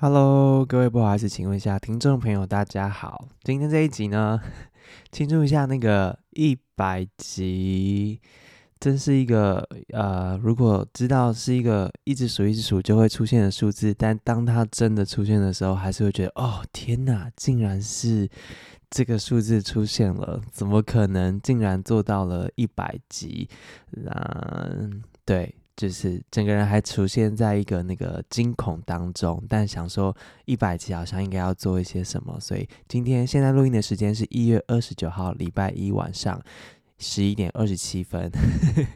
Hello，各位不好意思，请问一下听众朋友，大家好。今天这一集呢，庆祝一下那个一百集，真是一个呃，如果知道是一个一直数一直数就会出现的数字，但当它真的出现的时候，还是会觉得哦，天哪，竟然是这个数字出现了，怎么可能竟然做到了一百集？嗯、对。就是整个人还出现在一个那个惊恐当中，但想说一百集好像应该要做一些什么，所以今天现在录音的时间是一月二十九号礼拜一晚上十一点二十七分，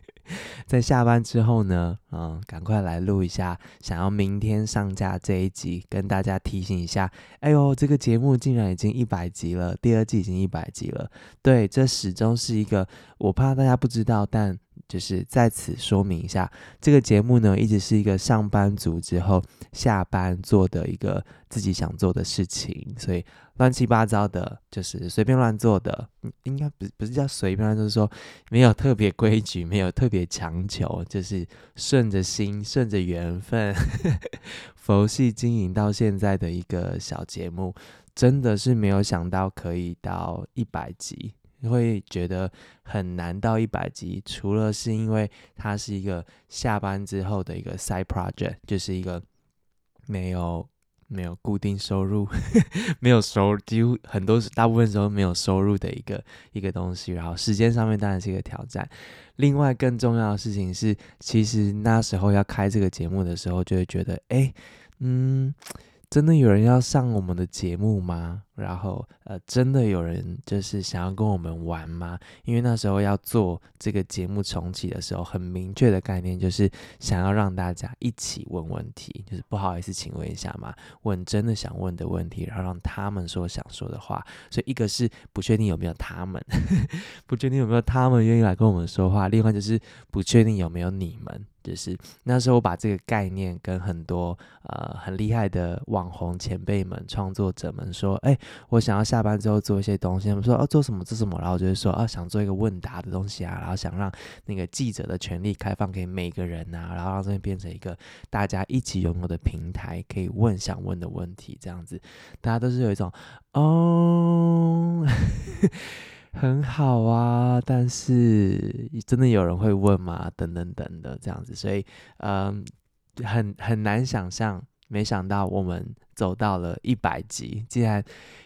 在下班之后呢，嗯，赶快来录一下，想要明天上架这一集，跟大家提醒一下，哎呦，这个节目竟然已经一百集了，第二季已经一百集了，对，这始终是一个我怕大家不知道，但。就是在此说明一下，这个节目呢，一直是一个上班族之后下班做的一个自己想做的事情，所以乱七八糟的，就是随便乱做的，应该不不是叫随便乱，就是说没有特别规矩，没有特别强求，就是顺着心，顺着缘分，佛系经营到现在的一个小节目，真的是没有想到可以到一百集。你会觉得很难到一百集，除了是因为它是一个下班之后的一个 side project，就是一个没有没有固定收入，没有收，几乎很多大部分时候没有收入的一个一个东西。然后时间上面当然是一个挑战。另外更重要的事情是，其实那时候要开这个节目的时候，就会觉得，哎，嗯。真的有人要上我们的节目吗？然后，呃，真的有人就是想要跟我们玩吗？因为那时候要做这个节目重启的时候，很明确的概念就是想要让大家一起问问题，就是不好意思，请问一下嘛，问真的想问的问题，然后让他们说想说的话。所以，一个是不确定有没有他们，不确定有没有他们愿意来跟我们说话；另外就是不确定有没有你们。就是那时候，我把这个概念跟很多呃很厉害的网红前辈们、创作者们说：“哎、我想要下班之后做一些东西。”他们说：“哦，做什么？做什么？”然后就是说：“啊，想做一个问答的东西啊，然后想让那个记者的权利开放给每个人啊，然后让这边变成一个大家一起拥有的平台，可以问想问的问题，这样子，大家都是有一种哦。”很好啊，但是真的有人会问吗？等等等的这样子，所以嗯，很很难想象，没想到我们走到了一百集，既然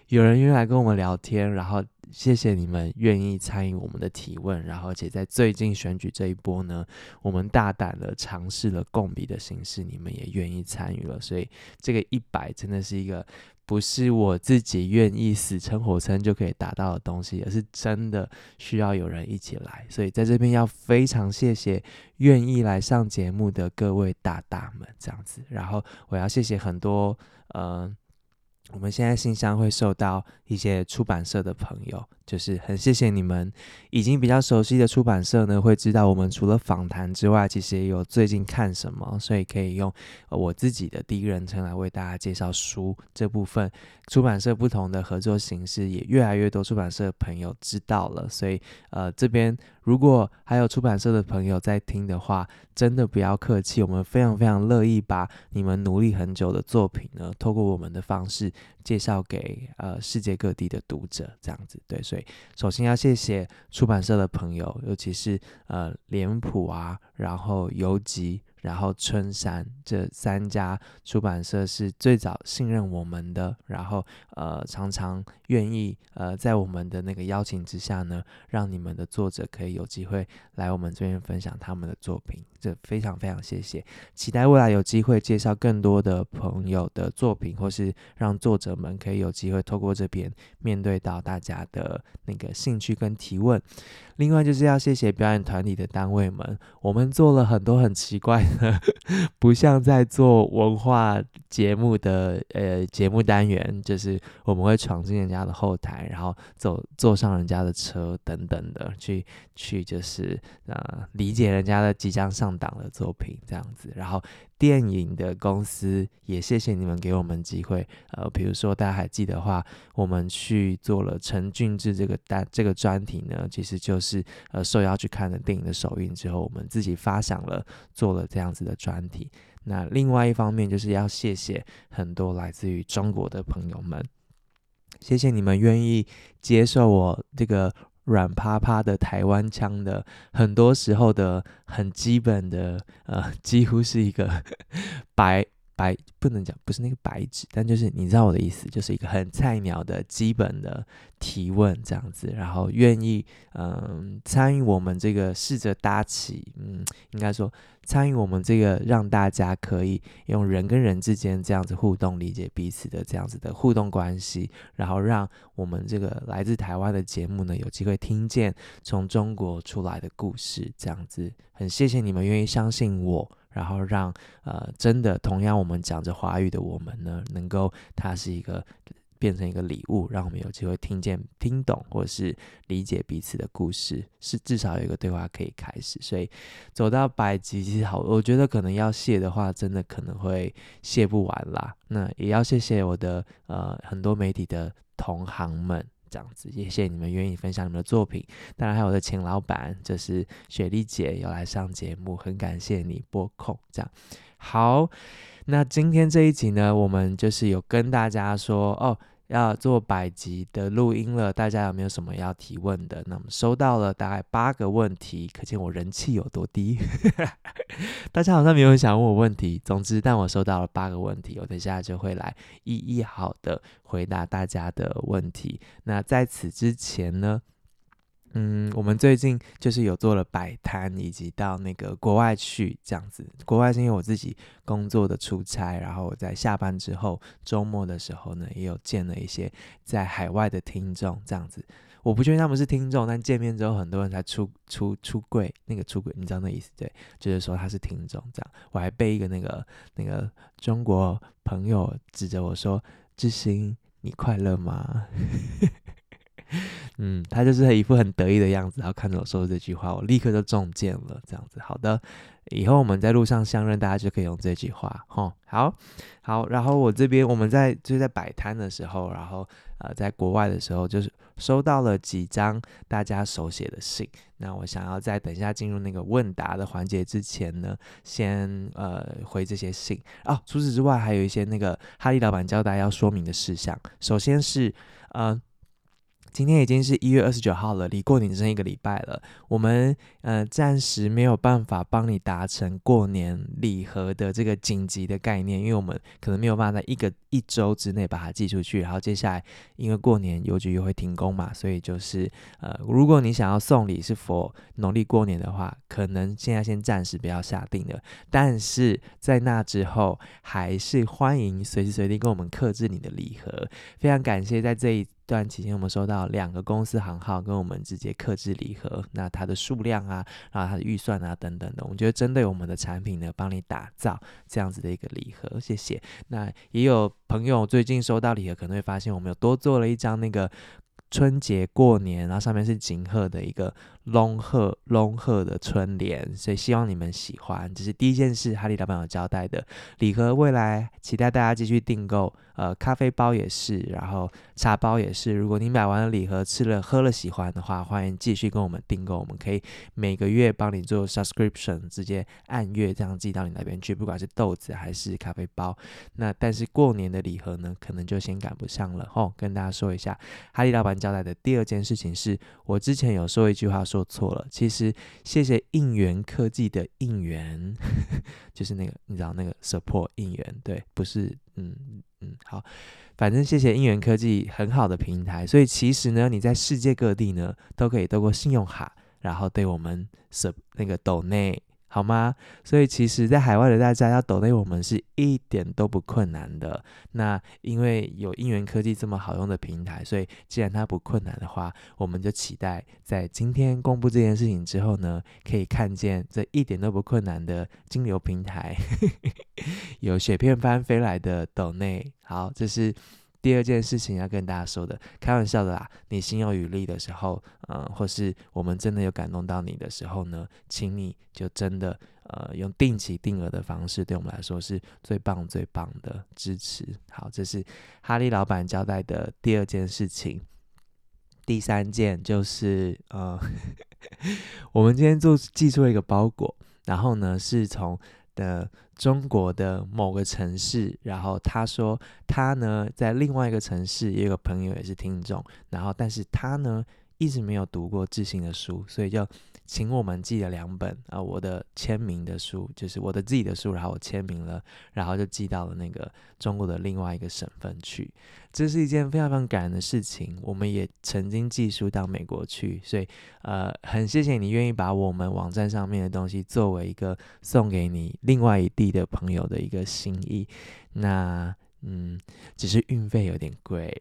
有人愿意来跟我们聊天，然后谢谢你们愿意参与我们的提问，然后而且在最近选举这一波呢，我们大胆的尝试了共笔的形式，你们也愿意参与了，所以这个一百真的是一个。不是我自己愿意死撑活撑就可以达到的东西，而是真的需要有人一起来。所以在这边要非常谢谢愿意来上节目的各位大大们，这样子。然后我要谢谢很多，嗯、呃。我们现在信箱会受到一些出版社的朋友，就是很谢谢你们，已经比较熟悉的出版社呢，会知道我们除了访谈之外，其实也有最近看什么，所以可以用我自己的第一人称来为大家介绍书这部分。出版社不同的合作形式也越来越多，出版社的朋友知道了，所以呃这边如果还有出版社的朋友在听的话，真的不要客气，我们非常非常乐意把你们努力很久的作品呢，透过我们的方式介绍给呃世界各地的读者，这样子对。所以首先要谢谢出版社的朋友，尤其是呃脸谱啊，然后邮集。然后春山这三家出版社是最早信任我们的，然后呃常常愿意呃在我们的那个邀请之下呢，让你们的作者可以有机会来我们这边分享他们的作品，这非常非常谢谢。期待未来有机会介绍更多的朋友的作品，或是让作者们可以有机会透过这边面对到大家的那个兴趣跟提问。另外就是要谢谢表演团体的单位们，我们做了很多很奇怪，不像在做文化节目的呃节目单元，就是我们会闯进人家的后台，然后走坐上人家的车等等的，去去就是呃理解人家的即将上档的作品这样子，然后。电影的公司也谢谢你们给我们机会，呃，比如说大家还记得话，我们去做了陈俊志这个单这个专题呢，其实就是呃受邀去看了电影的首映之后，我们自己发想了做了这样子的专题。那另外一方面就是要谢谢很多来自于中国的朋友们，谢谢你们愿意接受我这个软趴趴的台湾腔的，很多时候的很基本的，呃，几乎是一个 白。白不能讲，不是那个白纸，但就是你知道我的意思，就是一个很菜鸟的基本的提问这样子，然后愿意嗯参与我们这个试着搭起，嗯，应该说参与我们这个让大家可以用人跟人之间这样子互动，理解彼此的这样子的互动关系，然后让我们这个来自台湾的节目呢有机会听见从中国出来的故事，这样子，很谢谢你们愿意相信我。然后让呃，真的同样我们讲着华语的我们呢，能够它是一个变成一个礼物，让我们有机会听见、听懂或是理解彼此的故事，是至少有一个对话可以开始。所以走到百集其实好，我觉得可能要谢的话，真的可能会谢不完啦。那也要谢谢我的呃很多媒体的同行们。这样子，也谢谢你们愿意分享你们的作品。当然，还有我的前老板，就是雪莉姐，有来上节目，很感谢你播控。这样好，那今天这一集呢，我们就是有跟大家说哦。要做百集的录音了，大家有没有什么要提问的？那么收到了大概八个问题，可见我人气有多低。大家好像没有想问我问题，总之，但我收到了八个问题，我等下就会来一一好的回答大家的问题。那在此之前呢，嗯，我们最近就是有做了摆摊，以及到那个国外去这样子。国外是因为我自己工作的出差，然后我在下班之后周末的时候呢，也有见了一些在海外的听众这样子。我不确定他们是听众，但见面之后很多人才出出出柜，那个出柜你知道那意思对？就是说他是听众这样。我还被一个那个那个中国朋友指着我说：“致昕，你快乐吗？” 嗯，他就是一副很得意的样子，然后看着我说这句话，我立刻就中箭了。这样子，好的，以后我们在路上相认，大家就可以用这句话。吼，好好。然后我这边我们在就是在摆摊的时候，然后呃，在国外的时候，就是收到了几张大家手写的信。那我想要在等一下进入那个问答的环节之前呢，先呃回这些信哦。除此之外，还有一些那个哈利老板交代要说明的事项。首先是呃。今天已经是一月二十九号了，离过年只剩一个礼拜了。我们呃暂时没有办法帮你达成过年礼盒的这个紧急的概念，因为我们可能没有办法在一个一周之内把它寄出去。然后接下来因为过年邮局又会停工嘛，所以就是呃，如果你想要送礼是否农历过年的话，可能现在先暂时不要下定了。但是在那之后，还是欢迎随时随地跟我们克制你的礼盒。非常感谢在这一。段期间，我们收到两个公司行号跟我们直接克制礼盒，那它的数量啊，然后它的预算啊等等的，我们觉得针对我们的产品呢，帮你打造这样子的一个礼盒，谢谢。那也有朋友最近收到礼盒，可能会发现我们有多做了一张那个。春节过年，然后上面是锦鹤的一个龙鹤龙鹤的春联，所以希望你们喜欢。这是第一件事，哈利老板有交代的礼盒，未来期待大家继续订购。呃，咖啡包也是，然后茶包也是。如果你买完了礼盒，吃了喝了喜欢的话，欢迎继续跟我们订购。我们可以每个月帮你做 subscription，直接按月这样寄到你那边去，不管是豆子还是咖啡包。那但是过年的礼盒呢，可能就先赶不上了吼。跟大家说一下，哈利老板交代的第二件事情是，我之前有说一句话说错了，其实谢谢应援科技的应援，就是那个你知道那个 support 应援，对，不是嗯。嗯，好，反正谢谢应援科技很好的平台，所以其实呢，你在世界各地呢都可以透过信用卡，然后对我们是那个抖内。好吗？所以其实，在海外的大家要抖内我们是一点都不困难的。那因为有应援科技这么好用的平台，所以既然它不困难的话，我们就期待在今天公布这件事情之后呢，可以看见这一点都不困难的金流平台，有雪片般飞来的抖内。好，这是。第二件事情要跟大家说的，开玩笑的啦。你心有余力的时候，呃，或是我们真的有感动到你的时候呢，请你就真的呃用定期定额的方式，对我们来说是最棒最棒的支持。好，这是哈利老板交代的第二件事情。第三件就是呃，我们今天就寄出了一个包裹，然后呢是从的中国的某个城市，然后他说他呢在另外一个城市也有个朋友也是听众，然后但是他呢一直没有读过智信的书，所以就。请我们寄了两本啊，我的签名的书，就是我的自己的书，然后我签名了，然后就寄到了那个中国的另外一个省份去。这是一件非常非常感人的事情。我们也曾经寄书到美国去，所以呃，很谢谢你愿意把我们网站上面的东西作为一个送给你另外一地的朋友的一个心意。那。嗯，只是运费有点贵，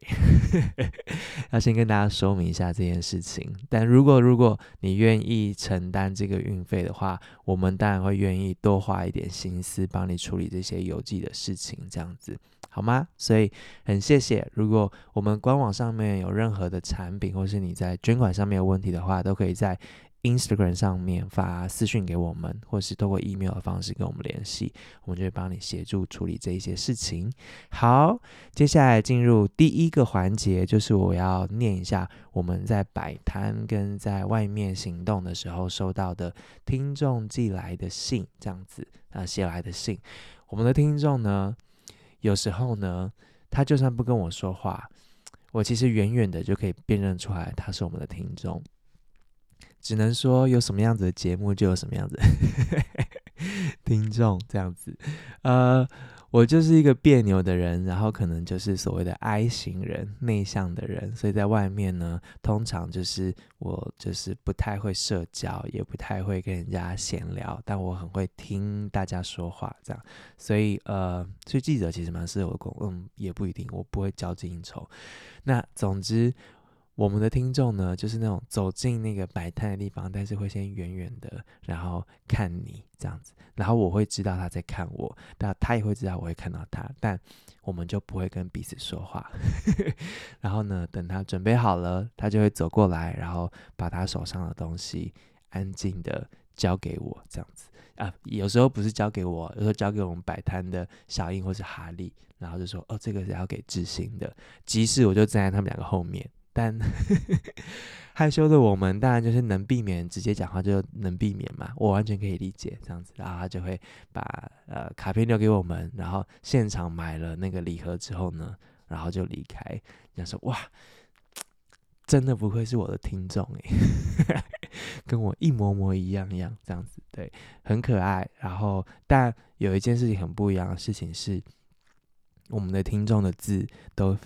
要先跟大家说明一下这件事情。但如果如果你愿意承担这个运费的话，我们当然会愿意多花一点心思帮你处理这些邮寄的事情，这样子好吗？所以很谢谢。如果我们官网上面有任何的产品，或是你在捐款上面有问题的话，都可以在。Instagram 上面发私讯给我们，或是透过 email 的方式跟我们联系，我们就会帮你协助处理这一些事情。好，接下来进入第一个环节，就是我要念一下我们在摆摊跟在外面行动的时候收到的听众寄来的信，这样子啊写来的信。我们的听众呢，有时候呢，他就算不跟我说话，我其实远远的就可以辨认出来他是我们的听众。只能说有什么样子的节目就有什么样子的 听众这样子，呃，我就是一个别扭的人，然后可能就是所谓的 I 型人，内向的人，所以在外面呢，通常就是我就是不太会社交，也不太会跟人家闲聊，但我很会听大家说话这样，所以呃，所以记者其实蛮适合我，嗯，也不一定，我不会交际应酬，那总之。我们的听众呢，就是那种走进那个摆摊的地方，但是会先远远的，然后看你这样子，然后我会知道他在看我，但他也会知道我会看到他，但我们就不会跟彼此说话。然后呢，等他准备好了，他就会走过来，然后把他手上的东西安静的交给我，这样子啊，有时候不是交给我，有时候交给我们摆摊的小英或是哈利，然后就说：“哦，这个是要给智兴的。”即使我就站在他们两个后面。但 害羞的我们，当然就是能避免直接讲话就能避免嘛，我完全可以理解这样子。然后他就会把呃卡片留给我们，然后现场买了那个礼盒之后呢，然后就离开。讲说哇，真的不愧是我的听众诶，跟我一模模一样一样这样子，对，很可爱。然后但有一件事情很不一样的事情是，我们的听众的字都。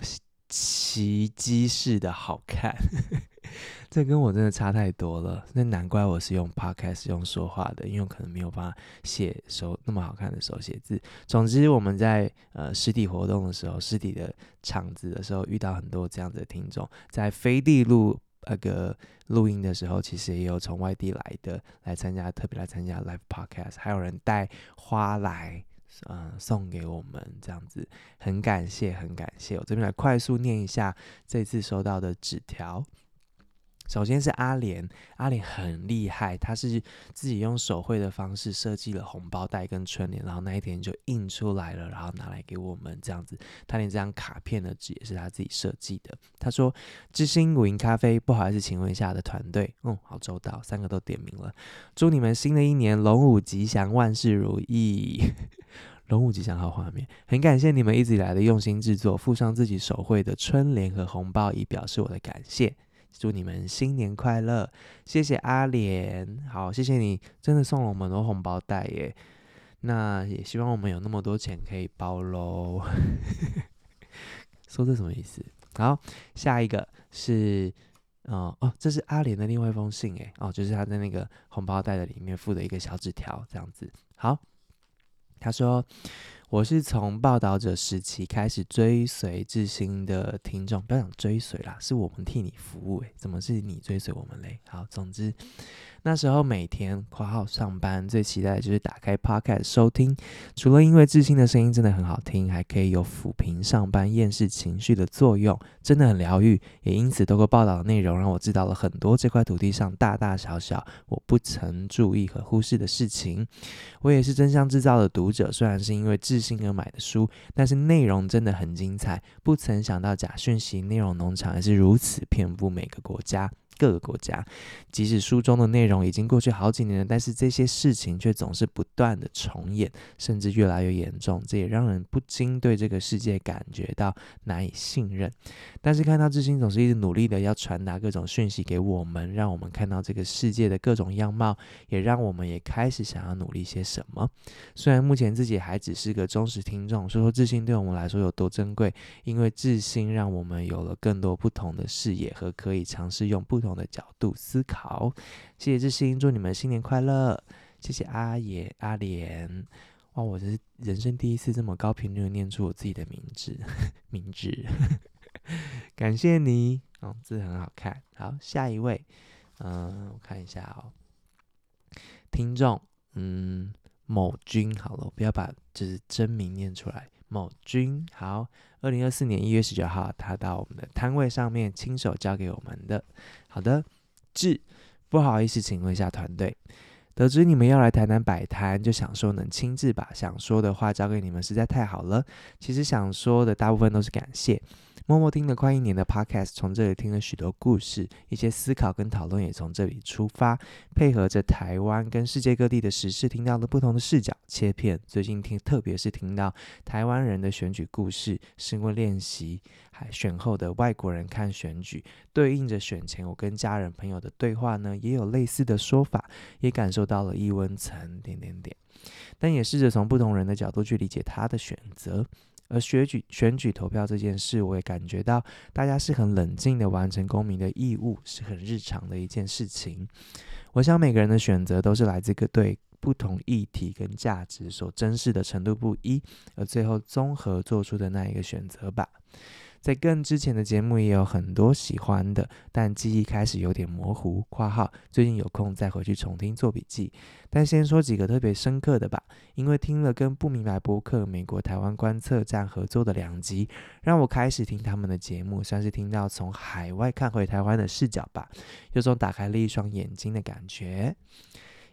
奇迹式的好看，这跟我真的差太多了。那难怪我是用 podcast 用说话的，因为我可能没有办法写手那么好看的手写字。总之，我们在呃实体活动的时候，实体的场子的时候，遇到很多这样的听众。在飞地录那个录音的时候，其实也有从外地来的来参加，特别来参加 live podcast，还有人带花来。嗯，送给我们这样子，很感谢，很感谢。我这边来快速念一下这次收到的纸条。首先是阿莲，阿莲很厉害，他是自己用手绘的方式设计了红包袋跟春联，然后那一天就印出来了，然后拿来给我们这样子。他连这张卡片的纸也是他自己设计的。他说：“智兴午饮咖啡，不好意思，请问一下的团队，嗯，好周到，三个都点名了。祝你们新的一年龙舞吉祥，万事如意。龙舞吉祥好画面，很感谢你们一直以来的用心制作，附上自己手绘的春联和红包，以表示我的感谢。”祝你们新年快乐！谢谢阿莲，好，谢谢你，真的送了我们很多红包袋耶。那也希望我们有那么多钱可以包喽。说这什么意思？好，下一个是，哦哦，这是阿莲的另外一封信诶，哦，就是他在那个红包袋的里面附的一个小纸条，这样子。好，他说。我是从报道者时期开始追随志新的听众，不要讲追随啦，是我们替你服务诶，怎么是你追随我们嘞？好，总之。那时候每天括号上班最期待的就是打开 Podcast 收听，除了因为智兴的声音真的很好听，还可以有抚平上班厌世情绪的作用，真的很疗愈。也因此，透过报道的内容，让我知道了很多这块土地上大大小小我不曾注意和忽视的事情。我也是真相制造的读者，虽然是因为智兴而买的书，但是内容真的很精彩。不曾想到假讯息内容农场也是如此遍布每个国家。各个国家，即使书中的内容已经过去好几年了，但是这些事情却总是不断的重演，甚至越来越严重。这也让人不禁对这个世界感觉到难以信任。但是看到致昕总是一直努力的要传达各种讯息给我们，让我们看到这个世界的各种样貌，也让我们也开始想要努力些什么。虽然目前自己还只是个忠实听众，说说致昕对我们来说有多珍贵，因为致昕让我们有了更多不同的视野和可以尝试用不同的角度思考，谢谢致昕，祝你们新年快乐！谢谢阿爷阿莲，哇，我是人生第一次这么高频率念出我自己的名字，名字，感谢你，哦，字很好看。好，下一位，嗯，我看一下哦，听众，嗯，某君，好了，不要把就是真名念出来。某君好，二零二四年一月十九号，他到我们的摊位上面亲手交给我们的。好的，致，不好意思，请问一下团队，得知你们要来台南摆摊，就想说能亲自把想说的话交给你们，实在太好了。其实想说的大部分都是感谢。默默听了快一年的 Podcast，从这里听了许多故事，一些思考跟讨论也从这里出发，配合着台湾跟世界各地的时事，听到了不同的视角切片。最近听，特别是听到台湾人的选举故事、试问练习，还选后的外国人看选举，对应着选前我跟家人朋友的对话呢，也有类似的说法，也感受到了异温层点点点，但也试着从不同人的角度去理解他的选择。而选举选举投票这件事，我也感觉到大家是很冷静的完成公民的义务，是很日常的一件事情。我想每个人的选择都是来自个对不同议题跟价值所珍视的程度不一，而最后综合做出的那一个选择吧。在更之前的节目也有很多喜欢的，但记忆开始有点模糊。括号最近有空再回去重听做笔记。但先说几个特别深刻的吧，因为听了跟不明白播客美国台湾观测站合作的两集，让我开始听他们的节目，算是听到从海外看回台湾的视角吧，有种打开了一双眼睛的感觉。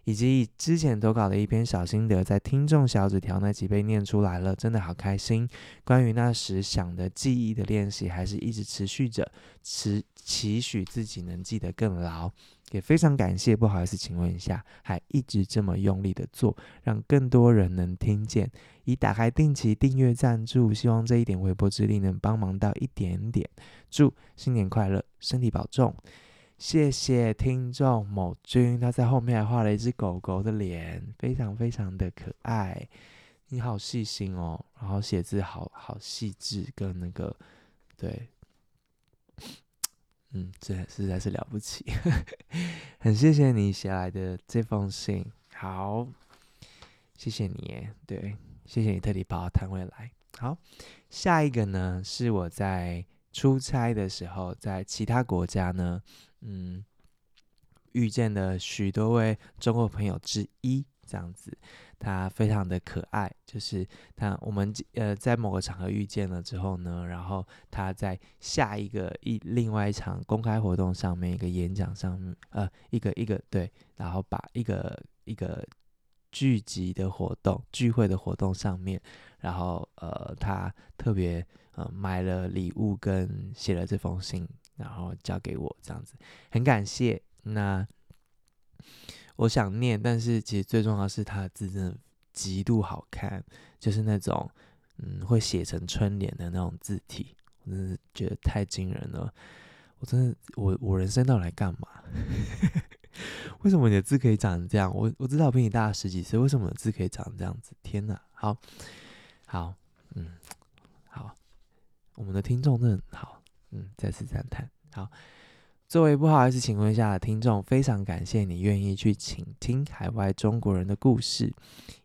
以及之前投稿的一篇小心得，在听众小纸条那集被念出来了，真的好开心。关于那时想的记忆的练习，还是一直持续着，持期许自己能记得更牢。也非常感谢，不好意思，请问一下，还一直这么用力的做，让更多人能听见。已打开定期订阅赞助，希望这一点微薄之力能帮忙到一点点。祝新年快乐，身体保重。谢谢听众某君，他在后面还画了一只狗狗的脸，非常非常的可爱。你好细心哦，然后写字好好细致，跟那个对，嗯，这实在是了不起，很谢谢你写来的这封信。好，谢谢你耶，对，谢谢你特地跑到摊回来。好，下一个呢是我在出差的时候，在其他国家呢。嗯，遇见了许多位中国朋友之一，这样子，他非常的可爱。就是他，我们呃在某个场合遇见了之后呢，然后他在下一个一另外一场公开活动上面，一个演讲上面，呃，一个一个对，然后把一个一个聚集的活动、聚会的活动上面，然后呃，他特别呃买了礼物跟写了这封信。然后交给我这样子，很感谢。那我想念，但是其实最重要是他的字真的极度好看，就是那种嗯会写成春联的那种字体，我真的觉得太惊人了。我真的，我我人生到来干嘛？为什么你的字可以长成这样？我我知道我比你大十几岁，为什么字可以长成这样子？天哪！好，好，嗯，好，我们的听众真的很好。嗯，再次赞叹。好，作为不好意思，请问一下的听众，非常感谢你愿意去倾听海外中国人的故事，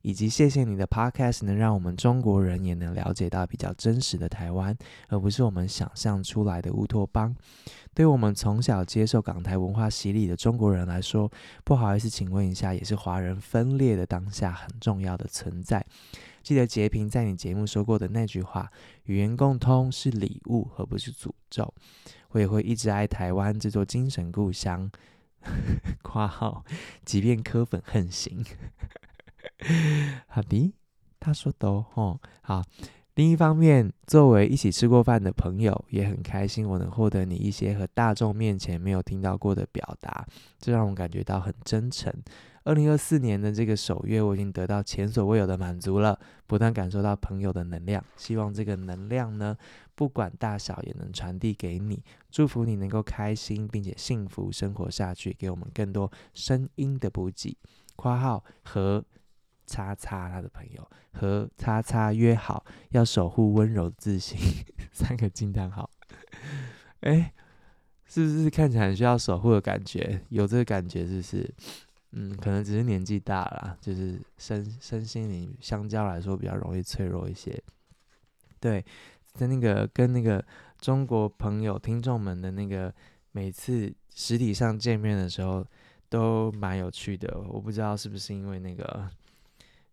以及谢谢你的 Podcast 能让我们中国人也能了解到比较真实的台湾，而不是我们想象出来的乌托邦。对我们从小接受港台文化洗礼的中国人来说，不好意思，请问一下，也是华人分裂的当下很重要的存在。记得截屏在你节目说过的那句话：“语言共通是礼物，而不是诅咒。”我也会一直爱台湾这座精神故乡。括号，即便柯粉横行。好的，他说的哦，好。另一方面，作为一起吃过饭的朋友，也很开心我能获得你一些和大众面前没有听到过的表达，这让我感觉到很真诚。二零二四年的这个首月，我已经得到前所未有的满足了，不断感受到朋友的能量。希望这个能量呢，不管大小，也能传递给你。祝福你能够开心并且幸福生活下去，给我们更多声音的补给。括号和叉叉他的朋友和叉叉约好要守护温柔自信，三个惊叹号。哎，是不是看起来很需要守护的感觉？有这个感觉，是不是？嗯，可能只是年纪大了，就是身身心灵相较来说比较容易脆弱一些。对，在那个跟那个中国朋友听众们的那个每次实体上见面的时候，都蛮有趣的。我不知道是不是因为那个，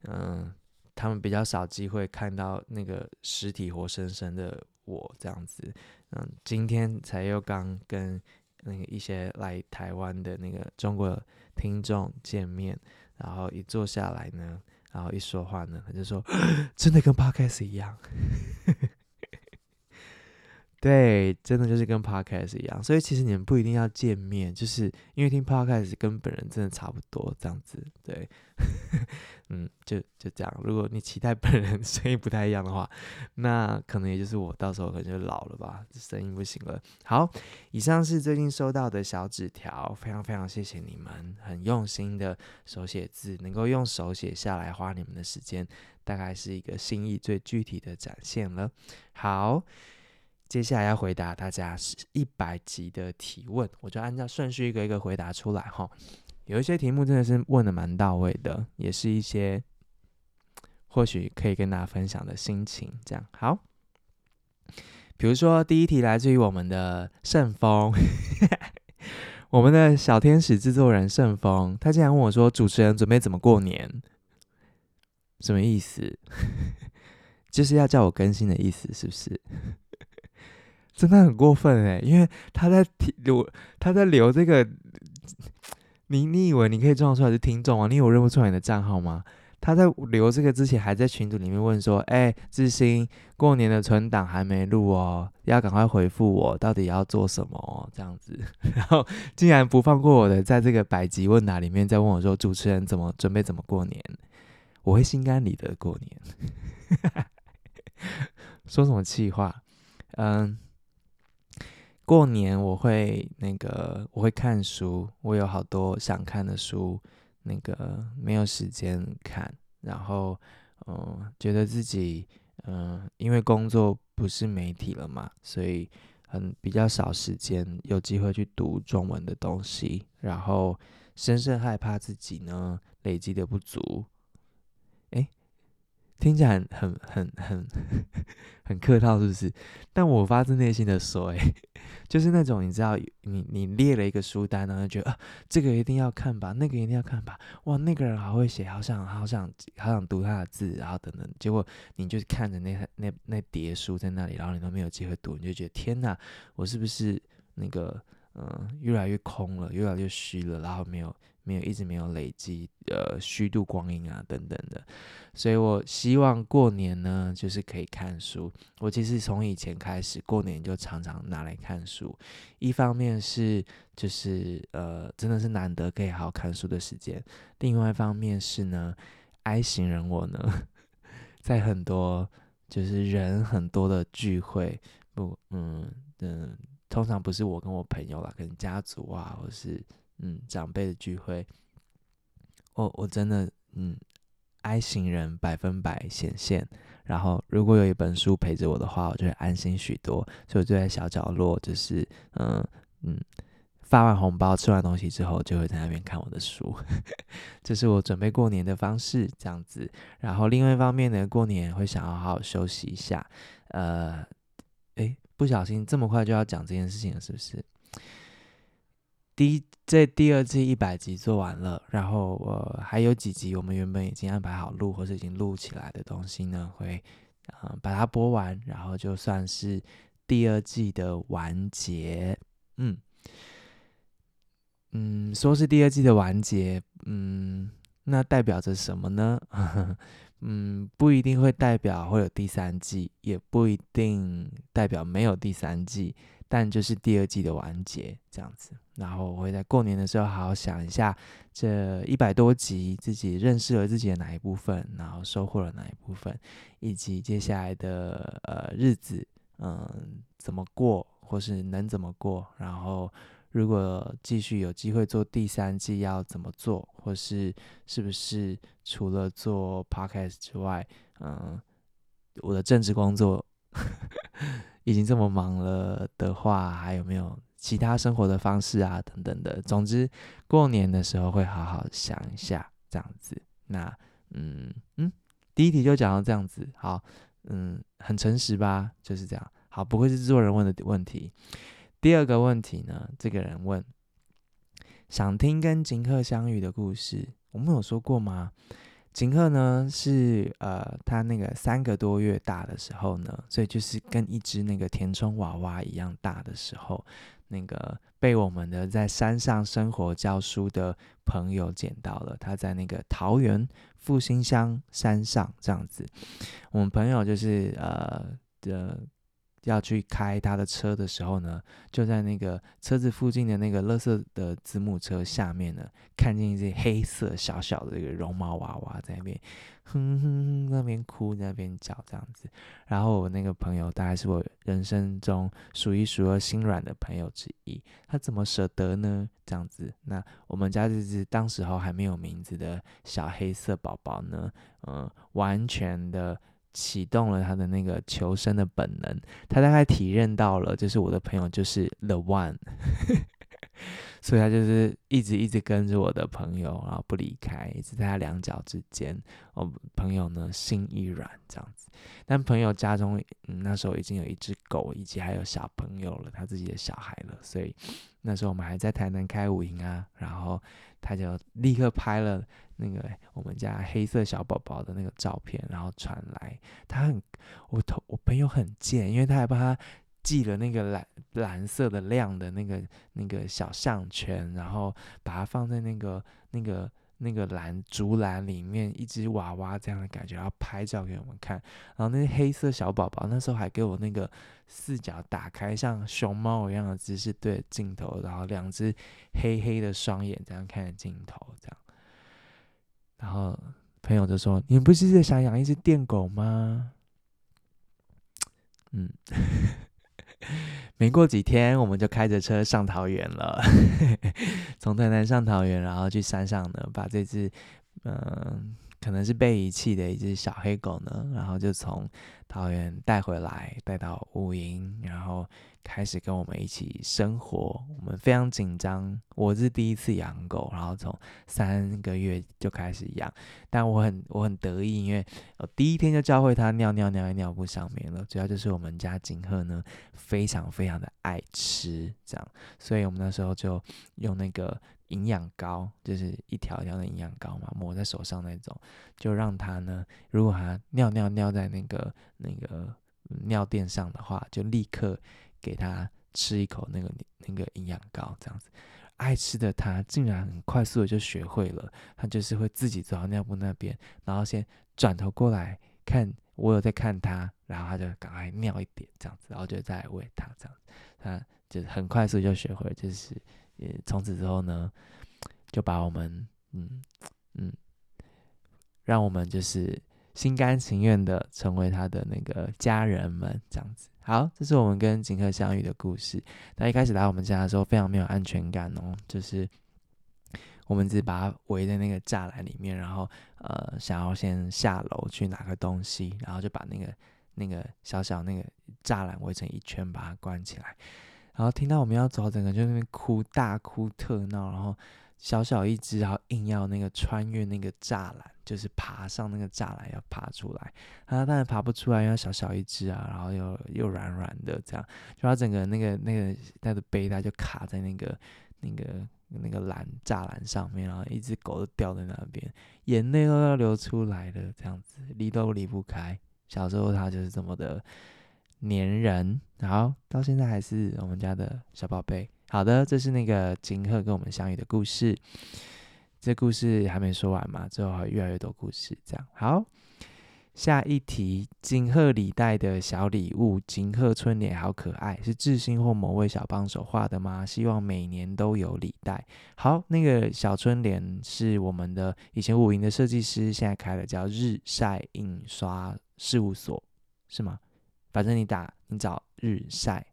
嗯，他们比较少机会看到那个实体活生生的我这样子。嗯，今天才又刚跟那个一些来台湾的那个中国。听众见面，然后一坐下来呢，然后一说话呢，他就说：“ 真的跟 Podcast 一样。”对，真的就是跟 Podcast 一样。所以其实你们不一定要见面，就是因为听 Podcast 跟本人真的差不多这样子。对。嗯，就就这样。如果你期待本人 声音不太一样的话，那可能也就是我到时候可能就老了吧，声音不行了。好，以上是最近收到的小纸条，非常非常谢谢你们，很用心的手写字，能够用手写下来，花你们的时间，大概是一个心意最具体的展现了。好，接下来要回答大家是一百集的提问，我就按照顺序一个一个回答出来哈。有一些题目真的是问的蛮到位的，也是一些或许可以跟大家分享的心情。这样好，比如说第一题来自于我们的盛峰，我们的小天使制作人盛峰，他竟然问我说：“主持人准备怎么过年？什么意思？就是要叫我更新的意思，是不是？” 真的很过分哎，因为他在留他在留这个。你你以为你可以装出来是听众啊？你以为我认不出来你的账号吗？他在留这个之前还在群组里面问说：“哎、志新，过年的存档还没录哦，要赶快回复我，到底要做什么？”这样子，然后竟然不放过我的，在这个百集问答里面再问我说：“主持人怎么准备怎么过年？”我会心安理得过年。说什么气话？嗯。过年我会那个，我会看书，我有好多想看的书，那个没有时间看，然后嗯，觉得自己嗯，因为工作不是媒体了嘛，所以很比较少时间有机会去读中文的东西，然后深深害怕自己呢累积的不足，听起来很很很 很客套，是不是？但我发自内心的说，哎，就是那种你知道，你你列了一个书单，然后觉得啊，这个一定要看吧，那个一定要看吧，哇，那个人好会写，好想好想好想读他的字，然后等等，结果你就看着那那那叠书在那里，然后你都没有机会读，你就觉得天哪，我是不是那个嗯越来越空了，越来越虚了，然后没有。没有一直没有累积，呃，虚度光阴啊，等等的，所以我希望过年呢，就是可以看书。我其实从以前开始过年就常常拿来看书，一方面是就是呃，真的是难得可以好好看书的时间；另外一方面是呢，I 型人我呢，在很多就是人很多的聚会，不，嗯嗯，通常不是我跟我朋友啦，可能家族啊，或是。嗯，长辈的聚会，我我真的嗯爱型人百分百显现。然后，如果有一本书陪着我的话，我就会安心许多。所以，我就在小角落，就是嗯嗯，发完红包、吃完东西之后，就会在那边看我的书。这是我准备过年的方式，这样子。然后，另外一方面呢，过年会想要好好休息一下。呃，诶，不小心这么快就要讲这件事情了，是不是？第一，这第二季一百集做完了，然后呃还有几集我们原本已经安排好录或者已经录起来的东西呢，会呃把它播完，然后就算是第二季的完结。嗯嗯，说是第二季的完结，嗯，那代表着什么呢？嗯，不一定会代表会有第三季，也不一定代表没有第三季，但就是第二季的完结这样子。然后我会在过年的时候好好想一下，这一百多集自己认识了自己的哪一部分，然后收获了哪一部分，以及接下来的呃日子，嗯，怎么过，或是能怎么过。然后如果继续有机会做第三季，要怎么做，或是是不是除了做 podcast 之外，嗯，我的正职工作已经这么忙了的话，还有没有？其他生活的方式啊，等等的，总之过年的时候会好好想一下这样子。那嗯嗯，第一题就讲到这样子，好，嗯，很诚实吧？就是这样，好，不会是制作人问的问题。第二个问题呢，这个人问，想听跟锦鹤相遇的故事，我们有说过吗？锦鹤呢是呃，他那个三个多月大的时候呢，所以就是跟一只那个填充娃娃一样大的时候。那个被我们的在山上生活教书的朋友捡到了，他在那个桃园复兴乡山上这样子。我们朋友就是呃的。要去开他的车的时候呢，就在那个车子附近的那个垃圾的子母车下面呢，看见一只黑色小小的一个绒毛娃娃在那边哼哼哼，那边哭，那边叫这样子。然后我那个朋友大概是我人生中数一数二心软的朋友之一，他怎么舍得呢？这样子，那我们家这只当时候还没有名字的小黑色宝宝呢，嗯，完全的。启动了他的那个求生的本能，他大概体认到了，就是我的朋友就是 the one，所以他就是一直一直跟着我的朋友，然后不离开，一直在他两脚之间。我朋友呢心一软这样子，但朋友家中，那时候已经有一只狗，以及还有小朋友了，他自己的小孩了，所以那时候我们还在台南开五营啊，然后他就立刻拍了。那个我们家黑色小宝宝的那个照片，然后传来，他很我同我朋友很贱，因为他还帮他系了那个蓝蓝色的亮的那个那个小项圈，然后把它放在那个那个那个篮竹篮里面，一只娃娃这样的感觉，然后拍照给我们看。然后那黑色小宝宝那时候还给我那个四脚打开，像熊猫一样的姿势对着镜头，然后两只黑黑的双眼这样看着镜头，这样。然后朋友就说：“你不是在想养一只电狗吗？”嗯，没过几天，我们就开着车上桃园了，从台南上桃园，然后去山上呢，把这只嗯、可能是被遗弃的一只小黑狗呢，然后就从桃园带回来，带到五营，然后。开始跟我们一起生活，我们非常紧张。我是第一次养狗，然后从三个月就开始养，但我很我很得意，因为我第一天就教会它尿尿尿在尿布上面了。主要就是我们家锦鹤呢，非常非常的爱吃，这样，所以我们那时候就用那个营养膏，就是一条一条的营养膏嘛，抹在手上那种，就让它呢，如果它尿尿尿在那个那个尿垫上的话，就立刻。给他吃一口那个那个营养膏，这样子，爱吃的他竟然很快速的就学会了。他就是会自己走到尿布那边，然后先转头过来看我有在看他，然后他就赶快尿一点这样子，然后就再来喂他这样子。他就是很快速就学会，就是也从此之后呢，就把我们嗯嗯，让我们就是心甘情愿的成为他的那个家人们这样子。好，这是我们跟锦鹤相遇的故事。他一开始来我们家的时候，非常没有安全感哦，就是我们只把它围在那个栅栏里面，然后呃，想要先下楼去拿个东西，然后就把那个那个小小那个栅栏围成一圈，把它关起来。然后听到我们要走，整个就那边哭，大哭特闹，然后。小小一只，然后硬要那个穿越那个栅栏，就是爬上那个栅栏要爬出来，它当然爬不出来，因为小小一只啊，然后又又软软的这样，就它整个那个那个它的背带就卡在那个那个那个栏栅栏上面，然后一只狗都掉在那边，眼泪都要流出来了，这样子离都离不开。小时候它就是这么的黏人，然后到现在还是我们家的小宝贝。好的，这是那个金鹤跟我们相遇的故事。这故事还没说完嘛，之后还有越来越多故事。这样好，下一题，金鹤礼袋的小礼物，金鹤春联好可爱，是致昕或某位小帮手画的吗？希望每年都有礼袋。好，那个小春联是我们的以前五营的设计师，现在开了叫日晒印刷事务所，是吗？反正你打你找日晒，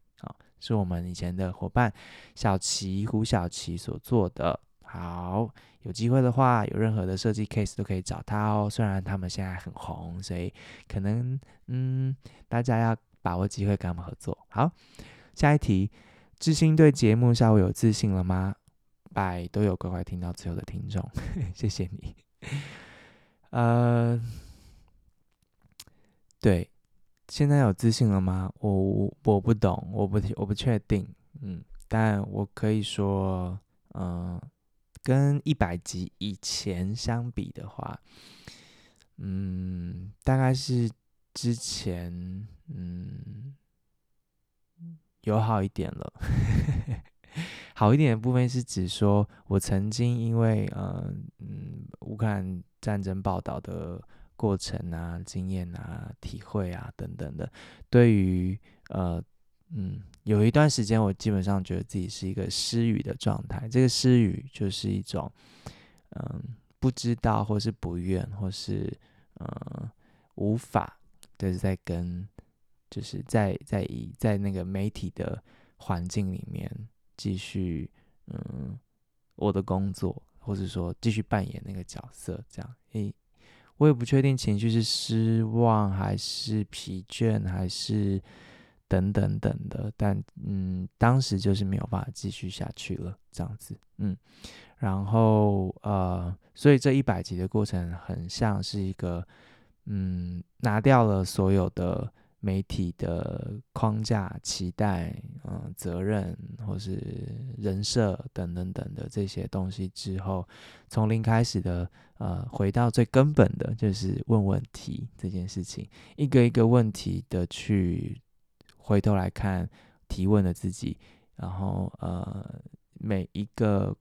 是我们以前的伙伴小琪胡小琪所做的。好。有机会的话，有任何的设计 case 都可以找他哦。虽然他们现在很红，所以可能嗯，大家要把握机会跟他们合作。好，下一题，知心对节目稍微有自信了吗？拜都有乖乖听到最后的听众，谢谢你。呃，对，现在有自信了吗？我我我不懂，我不我不确定。嗯，但我可以说，嗯、跟一百集以前相比的话，嗯，大概是之前嗯有好一点了。好一点的部分是指说，我曾经因为呃嗯乌克兰战争报道的过程啊、经验啊、体会啊等等的，对于呃嗯。有一段时间，我基本上觉得自己是一个失语的状态。这个失语就是一种，嗯，不知道，或是不愿，或是嗯，无法，就是在跟，就是在在以在那个媒体的环境里面继续，嗯，我的工作，或者说继续扮演那个角色，这样。诶，我也不确定情绪是失望，还是疲倦，还是。等等等的，但嗯，当时就是没有办法继续下去了，这样子，嗯，然后呃，所以这一百集的过程很像是一个，嗯，拿掉了所有的媒体的框架、期待、嗯、责任或是人设等等等的这些东西之后，从零开始的，呃，回到最根本的，就是问问题这件事情，一个一个问题的去。回头来看提问的自己，然后呃，每一个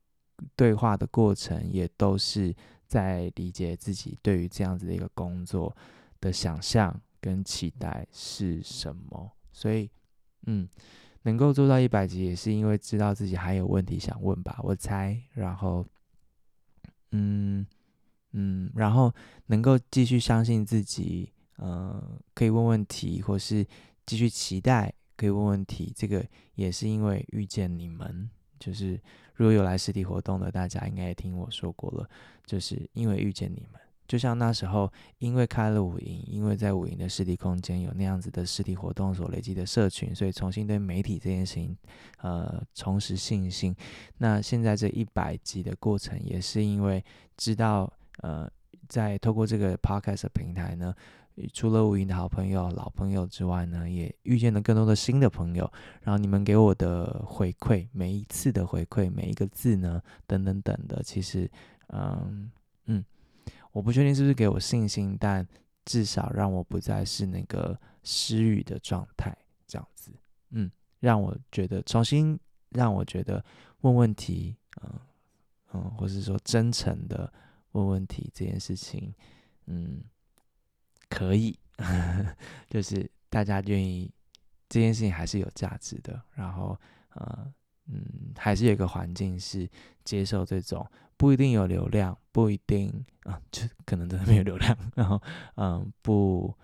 对话的过程也都是在理解自己对于这样子的一个工作的想象跟期待是什么。所以，嗯，能够做到一百集，也是因为知道自己还有问题想问吧，我猜。然后，嗯嗯，然后能够继续相信自己，呃，可以问问题，或是。继续期待可以问问题，这个也是因为遇见你们。就是如果有来实体活动的，大家应该也听我说过了，就是因为遇见你们。就像那时候，因为开了五营，因为在五营的实体空间有那样子的实体活动所累积的社群，所以重新对媒体这件事情，呃，重拾信心。那现在这一百集的过程，也是因为知道，呃，在透过这个 podcast 平台呢。除了五营的好朋友、老朋友之外呢，也遇见了更多的新的朋友。然后你们给我的回馈，每一次的回馈，每一个字呢，等等等的，其实，嗯嗯，我不确定是不是给我信心，但至少让我不再是那个失语的状态，这样子，嗯，让我觉得重新让我觉得问问题，嗯嗯，或是说真诚的问问题这件事情，嗯。可以，就是大家愿意这件事情还是有价值的。然后，呃，嗯，还是有一个环境是接受这种不一定有流量，不一定啊，就可能真的没有流量。然后，嗯，不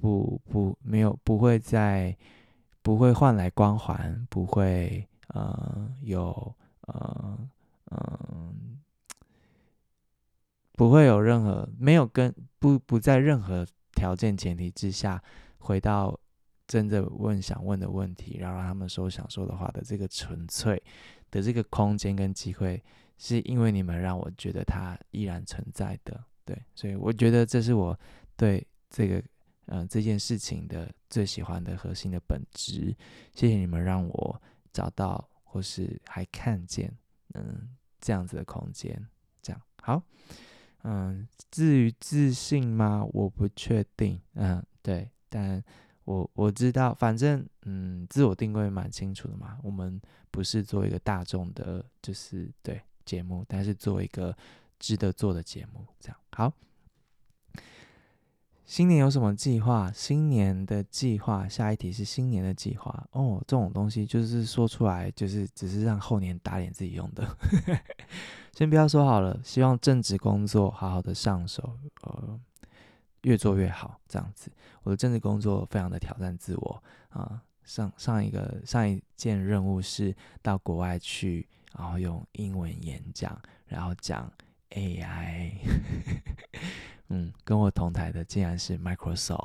不不，没有不会在不会换来光环，不会呃有呃嗯，不会有任何没有跟不不在任何。条件前提之下，回到真的问想问的问题，然后让他们说想说的话的这个纯粹的这个空间跟机会，是因为你们让我觉得它依然存在的，对，所以我觉得这是我对这个嗯、这件事情的最喜欢的核心的本质。谢谢你们让我找到或是还看见嗯这样子的空间，这样好。嗯，至于自信吗？我不确定。嗯，对，但我我知道，反正嗯，自我定位蛮清楚的嘛。我们不是做一个大众的，就是对节目，但是做一个值得做的节目，这样好。新年有什么计划？新年的计划，下一题是新年的计划哦。这种东西就是说出来，就是只是让后年打脸自己用的。先不要说好了，希望正职工作好好的上手，呃，越做越好，这样子。我的政治工作非常的挑战自我啊。上上一个上一件任务是到国外去，然后用英文演讲，然后讲 AI。嗯，跟我同台的竟然是 Microsoft，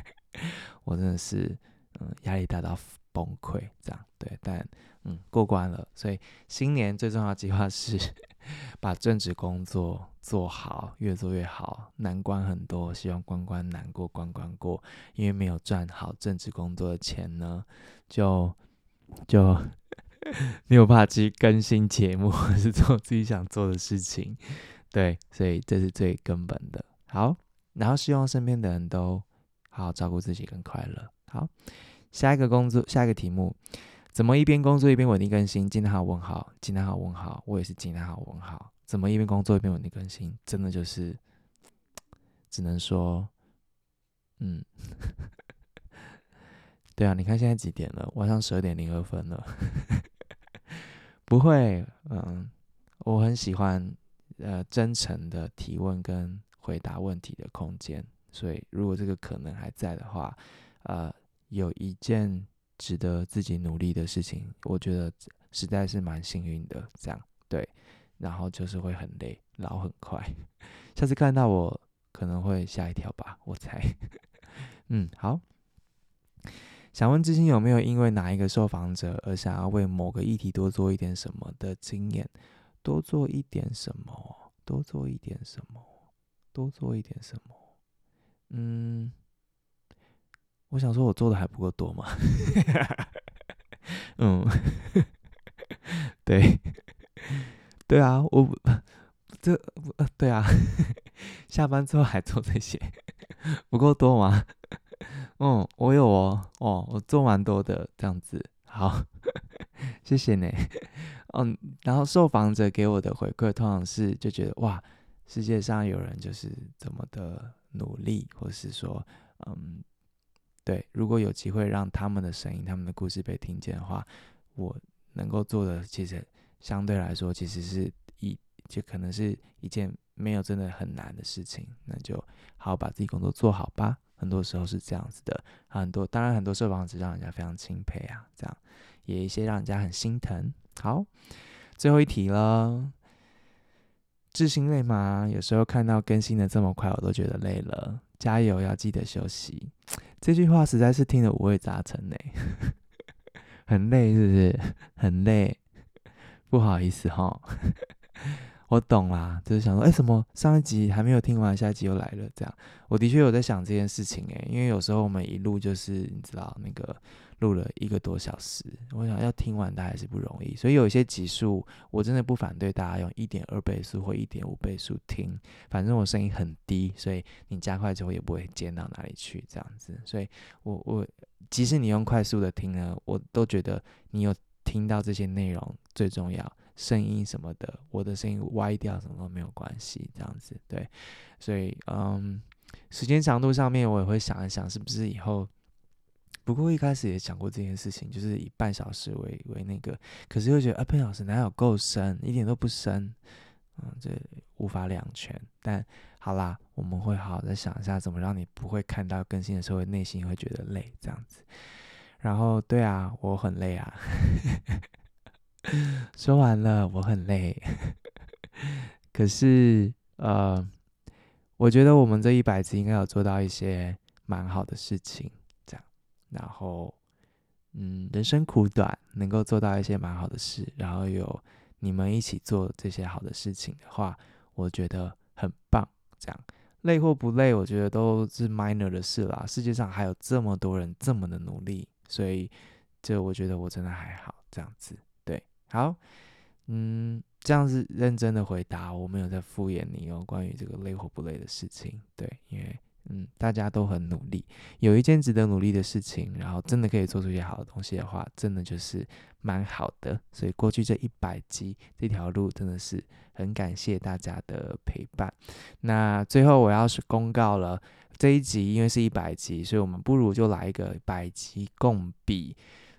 我真的是嗯压力大到崩溃，这样对，但嗯过关了，所以新年最重要的计划是把正职工作做好，越做越好，难关很多，希望关关难过关关过，因为没有赚好正职工作的钱呢，就就 没有办法去更新节目，或是做自己想做的事情。对，所以这是最根本的。好，然后希望身边的人都好好照顾自己，更快乐。好，下一个工作，下一个题目，怎么一边工作一边稳定更新？惊叹号问号，惊叹号问号，我也是惊叹号问号。怎么一边工作一边稳定更新？真的就是，只能说，嗯，对啊，你看现在几点了？晚上十二点零二分了。不会，嗯，我很喜欢。呃，真诚的提问跟回答问题的空间，所以如果这个可能还在的话，呃，有一件值得自己努力的事情，我觉得实在是蛮幸运的。这样对，然后就是会很累，老很快。下次看到我可能会吓一跳吧，我猜。嗯，好。想问至今有没有因为哪一个受访者而想要为某个议题多做一点什么的经验？多做一点什么？多做一点什么？多做一点什么？嗯，我想说，我做的还不够多吗？嗯，对，对啊，我这呃，对啊，下班之后还做这些，不够多吗？嗯，我有哦，哦，我做蛮多的，这样子，好，谢谢你。嗯，然后受访者给我的回馈通常是就觉得哇，世界上有人就是这么的努力，或是说，嗯，对，如果有机会让他们的声音、他们的故事被听见的话，我能够做的其实相对来说其实是一就可能是一件没有真的很难的事情，那就好好把自己工作做好吧。很多时候是这样子的，很多当然很多受访者让人家非常钦佩啊，这样也一些让人家很心疼。好，最后一题了。智心累吗？有时候看到更新的这么快，我都觉得累了。加油，要记得休息。这句话实在是听得五味杂陈呢。很累是不是？很累，不好意思哈。我懂啦，就是想说，哎，什么上一集还没有听完，下一集又来了，这样。我的确有在想这件事情哎，因为有时候我们一路就是你知道那个。录了一个多小时，我想要听完，它还是不容易，所以有一些集数，我真的不反对大家用一点二倍速或一点五倍速听，反正我声音很低，所以你加快之后也不会尖到哪里去，这样子。所以我我即使你用快速的听呢，我都觉得你有听到这些内容最重要，声音什么的，我的声音歪掉什么都没有关系，这样子对。所以嗯，时间长度上面我也会想一想，是不是以后。不过一开始也讲过这件事情，就是以半小时为为那个，可是又觉得啊，半小时哪有够深，一点都不深，嗯，这无法两全。但好啦，我们会好好的想一下，怎么让你不会看到更新的时候，内心会觉得累这样子。然后对啊，我很累啊，说完了，我很累。可是呃，我觉得我们这一百集应该有做到一些蛮好的事情。然后，嗯，人生苦短，能够做到一些蛮好的事，然后有你们一起做这些好的事情的话，我觉得很棒。这样累或不累，我觉得都是 minor 的事啦。世界上还有这么多人这么的努力，所以这我觉得我真的还好。这样子，对，好，嗯，这样子认真的回答，我没有在敷衍你哦。关于这个累或不累的事情，对，因为。嗯，大家都很努力，有一件值得努力的事情，然后真的可以做出一些好的东西的话，真的就是蛮好的。所以过去这一百集这条路真的是很感谢大家的陪伴。那最后我要是公告了，这一集因为是一百集，所以我们不如就来一个百集共笔，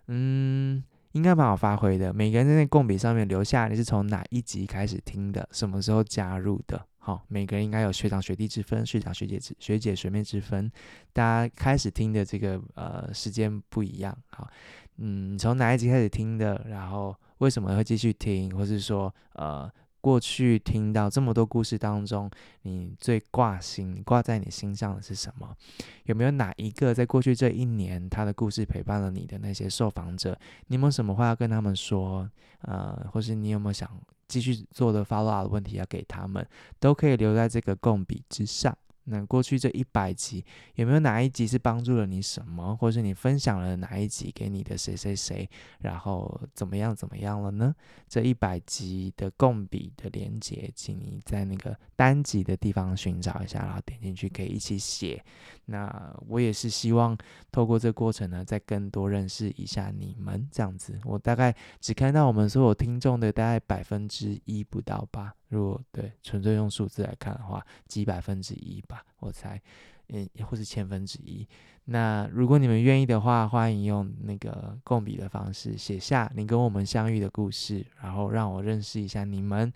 嗯。应该蛮好发挥的。每个人在那共笔上面留下你是从哪一集开始听的，什么时候加入的。好，每个人应该有学长学弟之分，学长学姐之学姐学妹之分。大家开始听的这个呃时间不一样。好，嗯，从哪一集开始听的，然后为什么会继续听，或是说呃。过去听到这么多故事当中，你最挂心、挂在你心上的是什么？有没有哪一个在过去这一年，他的故事陪伴了你的那些受访者？你有没有什么话要跟他们说？呃，或是你有没有想继续做的 follow up 的问题要给他们？都可以留在这个共笔之上。那过去这一百集有没有哪一集是帮助了你什么，或是你分享了哪一集给你的谁谁谁，然后怎么样怎么样了呢？这一百集的共笔的连结，请你在那个单集的地方寻找一下，然后点进去可以一起写。那我也是希望透过这过程呢，再更多认识一下你们这样子。我大概只看到我们所有听众的大概百分之一不到吧。如果对纯粹用数字来看的话，几百分之一吧，我猜，嗯，或是千分之一。那如果你们愿意的话，欢迎用那个共笔的方式写下你跟我们相遇的故事，然后让我认识一下你们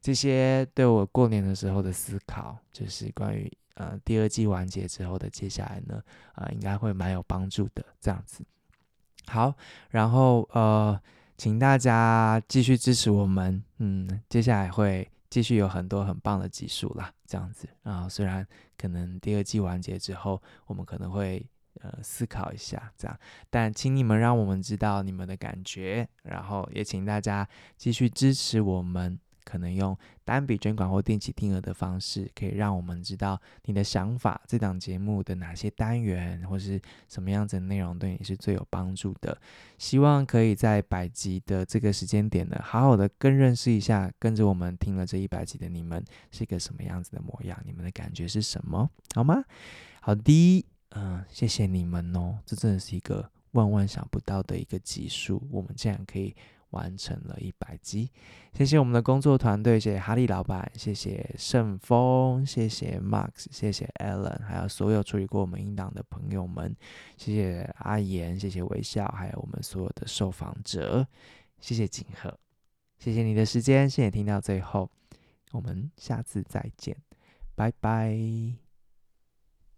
这些对我过年的时候的思考，就是关于呃第二季完结之后的接下来呢，呃，应该会蛮有帮助的这样子。好，然后呃，请大家继续支持我们，嗯，接下来会。继续有很多很棒的技术啦，这样子。然后虽然可能第二季完结之后，我们可能会呃思考一下这样，但请你们让我们知道你们的感觉，然后也请大家继续支持我们。可能用单笔捐款或定期定额的方式，可以让我们知道你的想法，这档节目的哪些单元或是什么样子的内容对你是最有帮助的。希望可以在百集的这个时间点呢，好好的更认识一下，跟着我们听了这一百集的你们是一个什么样子的模样，你们的感觉是什么？好吗？好的，嗯、谢谢你们哦，这真的是一个万万想不到的一个集数，我们竟然可以。完成了一百集，谢谢我们的工作团队，谢谢哈利老板，谢谢盛峰，谢谢 Max，谢谢 Alan，还有所有处理过我们音档的朋友们，谢谢阿言，谢谢微笑，还有我们所有的受访者，谢谢景和，谢谢你的时间，谢谢听到最后，我们下次再见，拜拜。